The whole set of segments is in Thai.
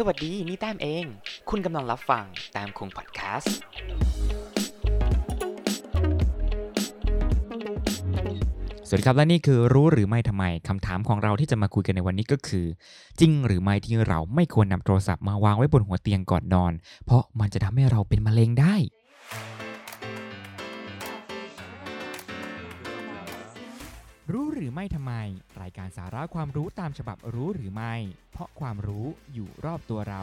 สวัสดีนี่แต้มเอง คุณกำลังรับฟังแต้มคงพอดแคสต์สวัสดีครับและนี่คือรู้หรือไม่ทำไมคำถามของเราที่จะมาคุยกันในวันนี้ก็คือ จริงหรือไม่ที่เราไม่ควรนำโทรศัพท์มาวางไว้บนหัวเตียงก่อนนอน เพราะมันจะทำให้เราเป็นมะเร็งได้ รู้หรือไม่ทำไม รายการสาระความรู้ตามฉบับรู้หรือไม่ เพราะความรู้อยู่รอบตัวเรา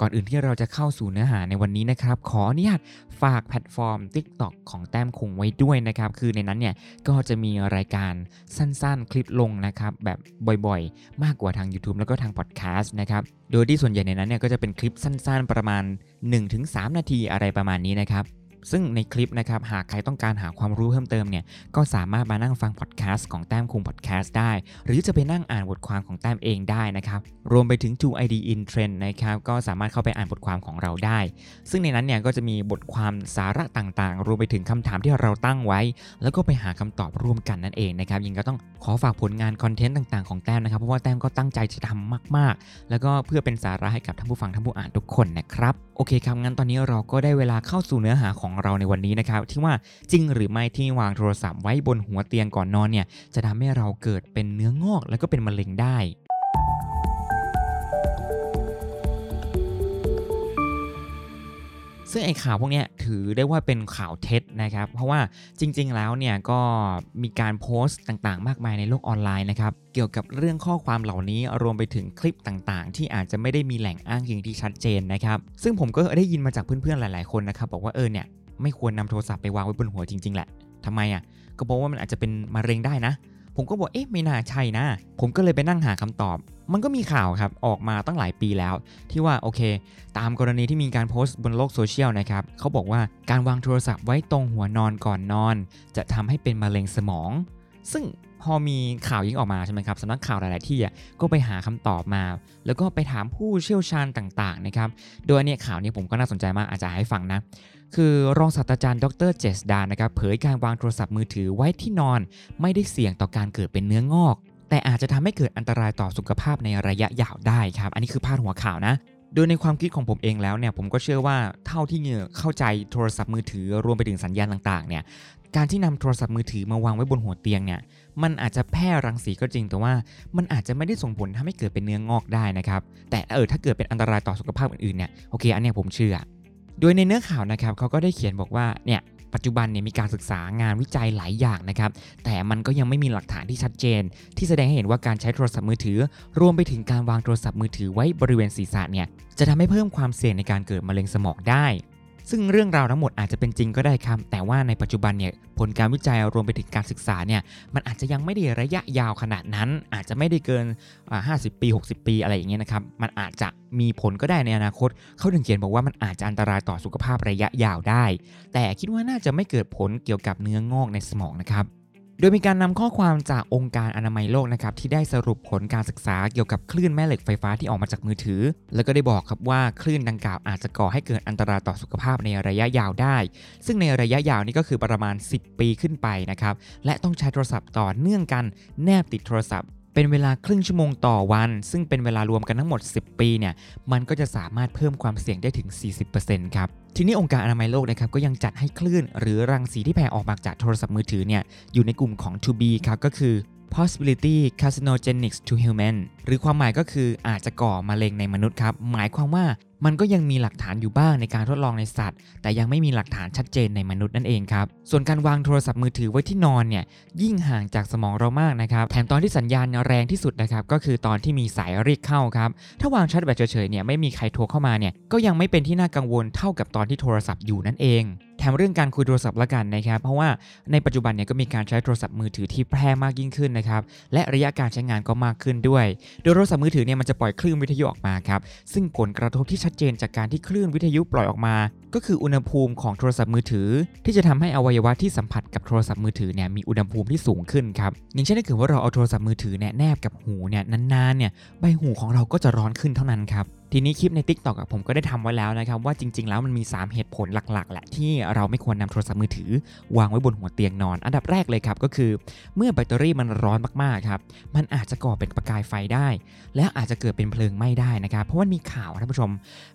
ก่อนอื่นที่เราจะเข้าสู่เนื้อหาในวันนี้นะครับ ขออนุญาตฝากแพลตฟอร์ม TikTok ของแต้มคงไว้ด้วยนะครับ คือในนั้นเนี่ยก็จะมีรายการสั้นๆ คลิปลงนะครับแบบบ่อยๆ มากกว่าทาง YouTube แล้วก็ทางพอดแคสต์นะครับโดยที่ส่วนใหญ่ในนั้นเนี่ยก็จะเป็นคลิปสั้นๆ ประมาณ 1-3 นาทีอะไรประมาณนี้นะครับ ซึ่งในคลิปนะครับหากใครต้องการหาความรู้เพิ่มเติมเนี่ยก็สามารถมานั่งฟังพอดแคสต์ของแต้มคุงพอดแคสต์ได้ หรือจะไปนั่งอ่านบทความของแต้มเองได้นะครับรวมไปถึง2 ID in Trend นะครับก็สามารถเข้าไปอ่านบทความของเราได้ ซึ่งในนั้นเนี่ยก็จะมีบทความสาระต่างๆ รวมไปถึงคำถามที่เราตั้งไว้ แล้วก็ไปหาคำตอบร่วมกันนั่นเองนะครับยิงก็ต้องขอฝากผลงานคอนเทนต์ต่างๆของแต้มนะครับเพราะว่าแต้มก็ตั้งใจจะทำมาก ๆ แล้วก็เพื่อเป็นสาระให้กับท่านผู้ฟังท่านผู้อ่านทุกคนนะครับโอเคครับงั้นตอนนี้เราก็ได้เวลาเข้าสู่เนื้อหาของเราในวันนี้นะครับที่ว่าจริงหรือไม่ที่วางโทรศัพท์ไว้บนหัวเตียงก่อนนอนเนี่ยจะทำให้เราเกิดเป็นเนื้องอก แล้วก็เป็นมะเร็งได้ซึ่งไอ้ข่าวพวกนี้ถือได้ว่าเป็นข่าวเท็จนะครับ เพราะว่าจริง ๆ แล้วเนี่ยก็มีการโพสต์ต่างๆ มากมายในโลกออนไลน์นะครับ เกี่ยวกับเรื่องข้อความเหล่านี้รวมไปถึงคลิปต่างๆ ที่อาจจะไม่ได้มีแหล่งอ้างอิงที่ชัดเจนนะครับ ซึ่งผมก็ได้ยินมาจากเพื่อนๆ หลาย ๆ คนนะครับ บอกว่าเออเนี่ย ไม่ควรนำโทรศัพท์ไปวางไว้บนหัวจริง ๆ แหละทำไมอะ ก็บอกว่ามันอาจจะเป็นมะเร็งได้นะ ผมก็บอกเอ๊ะไม่น่าใช่นะ ผมก็เลยไปนั่งหาคำตอบ มันก็มีข่าวครับออกมาตั้งหลายปีแล้ว ที่ว่าโอเค ตามกรณีที่มีการโพสต์บนโลกโซเชียลนะครับเขาบอกว่าการวางโทรศัพท์ไว้ตรงหัวนอนก่อนนอน จะทำให้เป็นมะเร็งสมอง ซึ่งพอมีข่าวยิ่งออกมาใช่ไหมครับสำนักข่าวหลาย ๆ ที่อะก็ไปหาคำตอบมา แล้วก็ไปถามผู้เชี่ยวชาญต่าง ๆ นะครับ โดยอันเนี้ยข่าวนี้ผมก็น่าสนใจมากอาจจะให้ฟังนะ คือรองศาสตราจารย์ดรเจษดานะครับเผยการวางโทรศัพท์มือถือไว้ที่นอน ไม่ได้เสี่ยงต่อการเกิดเป็นเนื้องอก แต่อาจจะทำให้เกิดอันตรายต่อสุขภาพในระยะยาวได้ครับ อันนี้คือพาดหัวข่าวนะโดยในความคิดของผมเองแล้วเนี่ยผมก็เชื่อว่าเท่าที่เหงื่อเข้าใจโทรศัพท์มือถือรวมไปถึงสัญญาณต่างๆเนี่ยการที่นำโทรศัพท์มือถือมาวางไว้บนหัวเตียงเนี่ยมันอาจจะแพร่รังสีก็จริง แต่ว่ามันอาจจะไม่ได้ส่งผลทำให้เกิดเป็นเนื้องอกได้นะครับแต่เออถ้าเกิดเป็นอันตรายต่อสุขภาพอื่นๆเนี่ยโอเคอันเนี้ยผมเชื่อ โดยในเนื้อข่าวนะครับเขาก็ได้เขียนบอกว่าเนี่ยปัจจุบันเนี่ยมีการศึกษางานวิจัยหลายอย่างนะครับ แต่มันก็ยังไม่มีหลักฐานที่ชัดเจน ที่แสดงให้เห็นว่าการใช้โทรศัพท์มือถือ รวมไปถึงการวางโทรศัพท์มือถือไว้บริเวณศีรษะเนี่ยจะทำให้เพิ่มความเสี่ยงในการเกิดมะเร็งสมองได้ ซึ่งเรื่องราวทั้งหมดอาจจะเป็นจริงก็ได้ครับ แต่ว่าในปัจจุบันเนี่ยผลการวิจัยรวมไปถึงการศึกษาเนี่ยมันอาจจะยังไม่ได้ระยะยาวขนาดนั้น อาจจะไม่ได้เกิน 50 ปี 60 ปีอะไรอย่างเงี้ยนะครับ มันอาจจะมีผลก็ได้ในอนาคต เขาถึงเขียนบอกว่ามันอาจจะอันตรายต่อสุขภาพระยะยาวได้ แต่คิดว่าน่าจะไม่เกิดผลเกี่ยวกับเนื้องอกในสมองนะครับ ดยมีการนำข้อความจากองค์การอนามัยโลกนะครับที่ได้สรุปผลการศึกษาเกี่ยวกับคลื่นแม่เหล็กไฟฟ้าที่ออกมาจากมือถือ แล้วก็ได้บอกครับว่าคลื่นดังกล่าวอาจจะก่อให้เกิดอันตรายต่อสุขภาพในระยะยาวได้ ซึ่งในระยะยาวนี่ก็คือประมาณ 10 ปีขึ้นไปนะครับและต้องใช้โทรศัพท์ต่อเนื่องกันแนบติดโทรศัพท์ เป็นเวลาครึ่งชั่วโมงต่อวัน ซึ่งเป็นเวลารวมกันทั้งหมด 10 ปีเนี่ยมันก็จะสามารถเพิ่มความเสี่ยงได้ถึง 40%ครับทีนี้องค์การอนามัยโลกนะครับก็ยังจัดให้คลื่น หรือรังสีที่แผ่ออกมาจากโทรศัพท์มือถือเนี่ยอยู่ในกลุ่มของ to be ครับก็คือ possibility carcinogenics to human หรือความหมายก็คืออาจจะก่อมะเร็งในมนุษย์ครับ หมายความว่า มันก็ยังมีหลักฐานอยู่บ้างในการทดลองในสัตว์ แต่ยังไม่มีหลักฐานชัดเจนในมนุษย์นั่นเองครับ ส่วนการวางโทรศัพท์มือถือไว้ที่นอนเนี่ยยิ่งห่างจากสมองเรามากนะครับ แถมตอนที่สัญญาณแรงที่สุดนะครับก็คือตอนที่มีสายเรียกเข้าครับ ถ้าวางชาร์จแบตเฉยๆเนี่ยไม่มีใครโทรเข้ามาเนี่ยก็ยังไม่เป็นที่น่ากังวลเท่ากับตอนที่โทรศัพท์อยู่นั่นเองแถมเรื่องการคุยโทรศัพท์ละกันนะครับ เพราะว่าในปัจจุบันเนี่ยก็มีการใช้โทรศัพท์มือถือที่แพร่มากยิ่งขึ้นนะครับ และระยะการใช้งานก็มากขึ้นด้วย โดยโทรศัพท์มือถือเนี่ยมันจะปล่อยคลื่นวิทยุออกมาครับ ซึ่งผลกระทบที่ชัดเจนจากการที่คลื่นวิทยุปล่อยออกมา ก็คืออุณหภูมิของโทรศัพท์มือถือ ที่จะทำให้อวัยวะที่สัมผัสกับโทรศัพท์มือถือเนี่ยมีอุณหภูมิที่สูงขึ้นครับอย่างเช่นถ้าเกิดว่าเราเอาโทรศัพท์มือถือเนี่ยแนบกับหูเนี่ยนานๆเนี่ยใบหูของเราก็จะร้อนขึ้นเท่านั้นครับ ทีนี้คลิปใน Tik t o อกผมก็ได้ทำไว้แล้วนะครับว่าจริง ๆ แล้วมันมี 3 เหตุผลหลัก ๆ แหละที่เราไม่ควรนำโทรศัพท์มือถือ วางไว้บนหัวเตียงนอน อันดับแรกเลยครับก็คือ เมื่อแบตเตอรี่มันร้อนมากๆครับมันอาจจะก่อเป็นประกายไฟได้ และอาจจะเกิดเป็นเพลิงไหม้ได้นะครับเพราะว่ามีข่าวท่านผู้ชม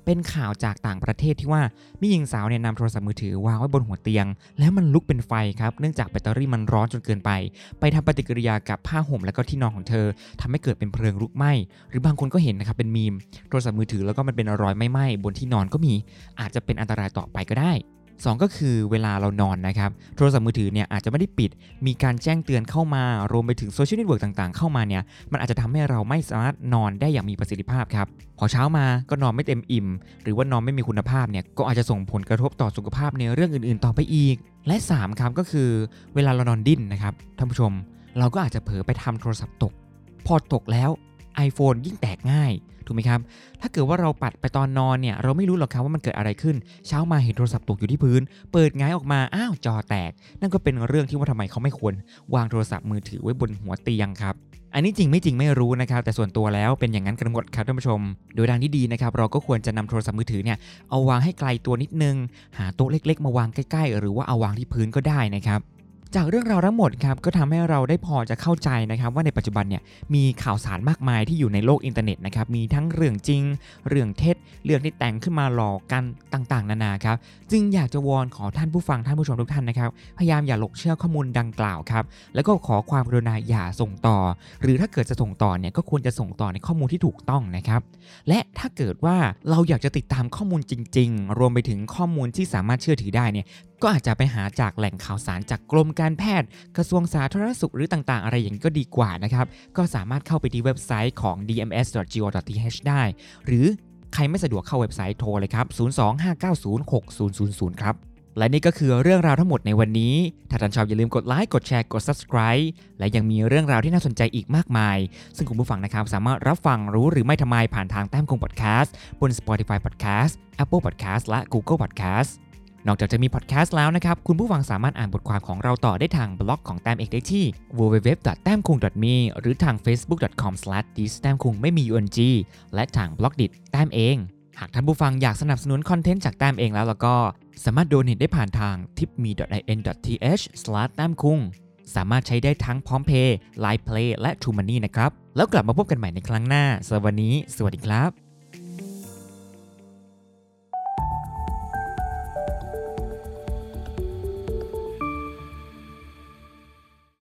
เป็นข่าวจากต่างประเทศที่ว่ามีหญิงสาวเนี่ยนำโทรศัพท์มือถือวางไว้บนหัวเตียง แล้วมันลุกเป็นไฟครับเนื่องจากแบตเตอรี่มันร้อนจนเกินไป ไปทำปฏิกิริยากับผ้าห่มและก็ที่นอนของเธอทำให้เกิดเป็นเพลิงลุกไหม้หรือบางคนก็เห็นนะครับเป็นมีมโทรศัพท์มือถือแล้วก็มันเป็นรอยไม่ไหม้บนที่นอนก็มี อาจจะเป็นอันตรายต่อไปก็ได้ 2 ก็คือเวลาเรานอนนะครับ โทรศัพท์มือถือเนี่ยอาจจะไม่ได้ปิด มีการแจ้งเตือนเข้ามา รวมไปถึงโซเชียลเน็ตเวิร์กต่างๆ เข้ามาเนี่ย มันอาจจะทำให้เราไม่สามารถนอนได้อย่างมีประสิทธิภาพครับ พอเช้ามาก็นอนไม่เต็มอิ่ม หรือว่านอนไม่มีคุณภาพเนี่ย ก็อาจจะส่งผลกระทบต่อสุขภาพในเรื่องอื่นๆ ต่อไปอีก และ3ครับก็คือเวลาเรานอนดิ้นนะครับ ท่านผู้ชม เราก็อาจจะเผลอไปทำโทรศัพท์ตก พอตกแล้ว iPhone ยิ่งแตกง่ายถูกไหมครับ ถ้าเกิดว่าเราปัดไปตอนนอนเนี่ยเราไม่รู้หรอกครับว่ามันเกิดอะไรขึ้น เช้ามาเห็นโทรศัพท์ตกอยู่ที่พื้น เปิดง่ายออกมาอ้าวจอแตก นั่นก็เป็นเรื่องที่ว่าทำไมเขาไม่ควร วางโทรศัพท์มือถือไว้บนหัวเตียงครับอันนี้จริงไม่จริงไม่รู้นะครับ แต่ส่วนตัวแล้วเป็นอย่างนั้นกันหมดครับท่านผู้ชม โดยทางที่ดีนะครับ เราก็ควรจะนำโทรศัพท์มือถือเนี่ยเอาวางให้ไกลตัวนิดนึง หาโต๊ะเล็ก ๆ มาวางใกล้ ๆ หรือว่าเอาวางที่พื้นก็ได้นะครับ จากเรื่องราวทั้งหมดครับก็ทำให้เราได้พอจะเข้าใจนะครับว่าในปัจจุบันเนี่ยมีข่าวสารมากมายที่อยู่ในโลกอินเทอร์เน็ตนะครับมีทั้งเรื่องจริง เรื่องเท็จ เรื่องที่แต่งขึ้นมาหลอกกันต่างๆ นานาครับจึงอยากจะวอนขอท่านผู้ฟังท่านผู้ชมทุกท่านนะครับพยายามอย่าหลงเชื่อข้อมูลดังกล่าวครับแล้วก็ขอความกรุณาอย่าส่งต่อ หรือถ้าเกิดจะส่งต่อเนี่ยก็ควรจะส่งต่อในข้อมูลที่ถูกต้องนะครับและถ้าเกิดว่าเราอยากจะติดตามข้อมูลจริง ๆ รวมไปถึงข้อมูลที่สามารถเชื่อถือได้เนี่ยก็อาจจะไปหาจากแหล่งข่าวสารจากกรมการแพทย์ กระทรวงสาธารณสุขหรือต่างๆ อะไรอย่างนี้ก็ดีกว่านะครับ ก็สามารถเข้าไปที่เว็บไซต์ของ dms.go.th ได้ หรือใครไม่สะดวกเข้าเว็บไซต์โทรเลยครับ 025906000 ครับ และนี่ก็คือเรื่องราวทั้งหมดในวันนี้ ถ้าท่านชอบอย่าลืมกดไลค์ กดแชร์ กด subscribe และยังมีเรื่องราวที่น่าสนใจอีกมากมาย ซึ่งคุณผู้ฟังนะครับสามารถรับฟังรู้หรือไม่ทำไมผ่านทางแต้มคง podcast บน Spotify Podcast Apple Podcast และ Google Podcast นอกจากจะมีพอดแคสต์แล้วนะครับ คุณผู้ฟังสามารถอ่านบทความของเราต่อได้ทางบล็อกของแต้มเอกได้ที่ www.tamkung.me หรือทาง facebook.com/distämkung ไม่มี ung และทางบล็อกดิแต้มเอง หากท่านผู้ฟังอยากสนับสนุนคอนเทนต์จากแต้มเองแล้วแล้วก็สามารถโดเนทได้ผ่านทาง tipme.in.th แต้มคุงสามารถใช้ได้ทั้งพร้อมเพย์ Line Play และ True Money นะครับ แล้วกลับมาพบกันใหม่ในครั้งหน้าสำหรับวันนี้ สวัสดีครับ